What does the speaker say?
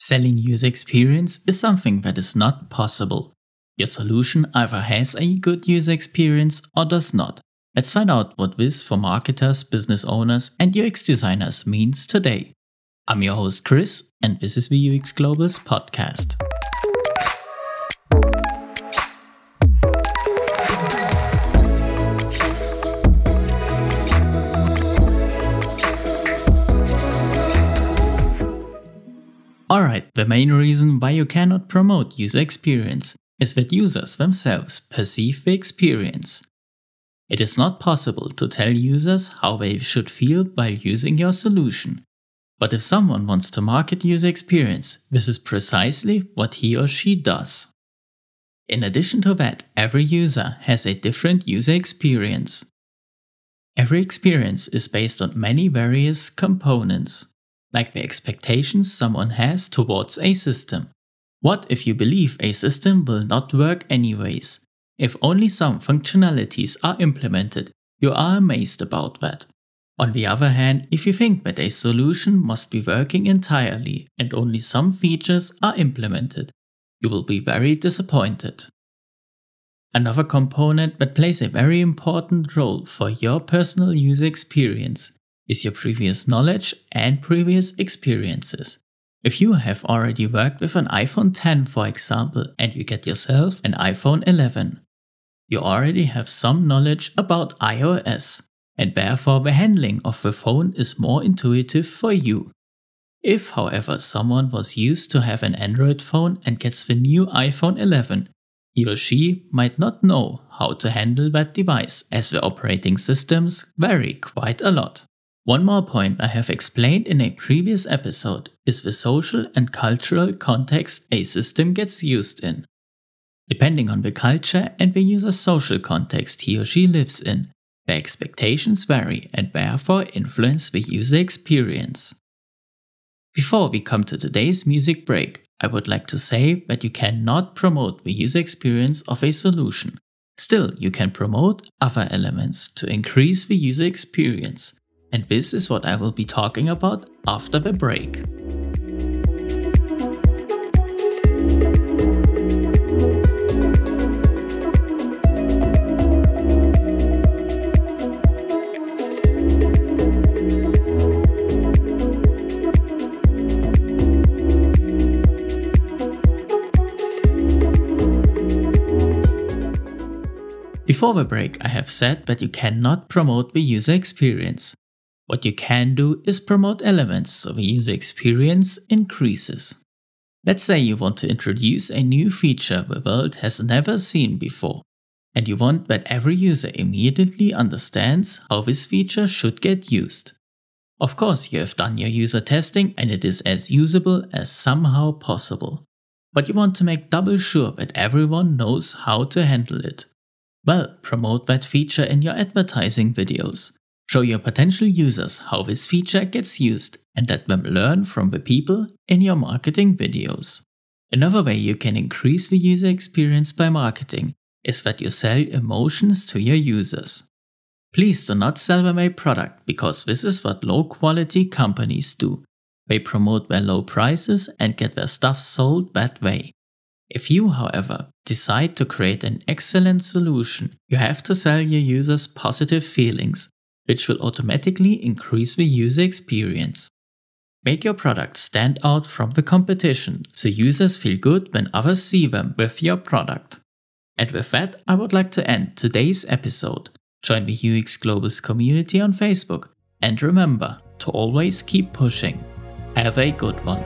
Selling user experience is something that is not possible. Your solution either has a good user experience or does not. Let's find out what this for marketers, business owners, and UX designers means today. I'm your host Chris, and this is the UX Globals podcast. Alright, the main reason why you cannot promote user experience is that users themselves perceive the experience. It is not possible to tell users how they should feel while using your solution. But if someone wants to market user experience, this is precisely what he or she does. In addition to that, every user has a different user experience. Every experience is based on many various components like the expectations someone has towards a system. What if you believe a system will not work anyways? If only some functionalities are implemented, you are amazed about that. On the other hand, if you think that a solution must be working entirely and only some features are implemented, you will be very disappointed. Another component that plays a very important role for your personal user experience is your previous knowledge and previous experiences. If you have already worked with an iPhone 10, for example, and you get yourself an iPhone 11, you already have some knowledge about iOS, and therefore the handling of the phone is more intuitive for you. If, however, someone was used to have an Android phone and gets the new iPhone 11, he or she might not know how to handle that device as the operating systems vary quite a lot. One more point I have explained in a previous episode is the social and cultural context a system gets used in. Depending on the culture and the user's social context he or she lives in, the expectations vary and therefore influence the user experience. Before we come to today's music break, I would like to say that you cannot promote the user experience of a solution. Still, you can promote other elements to increase the user experience and this is what I will be talking about after the break. Before the break, I have said that you cannot promote the user experience. What you can do is promote elements so the user experience increases. Let's say you want to introduce a new feature the world has never seen before, and you want that every user immediately understands how this feature should get used. Of course, you have done your user testing and it is as usable as somehow possible. But you want to make double sure that everyone knows how to handle it. Well, promote that feature in your advertising videos Show your potential users how this feature gets used and let them learn from the people in your marketing videos. Another way you can increase the user experience by marketing is that you sell emotions to your users. Please do not sell them a product because this is what low quality companies do. They promote their low prices and get their stuff sold that way. If you, however, decide to create an excellent solution, you have to sell your users positive feelings which will automatically increase the user experience. Make your product stand out from the competition so users feel good when others see them with your product. And with that, I would like to end today's episode. Join the UX Globals community on Facebook and remember to always keep pushing. Have a good one.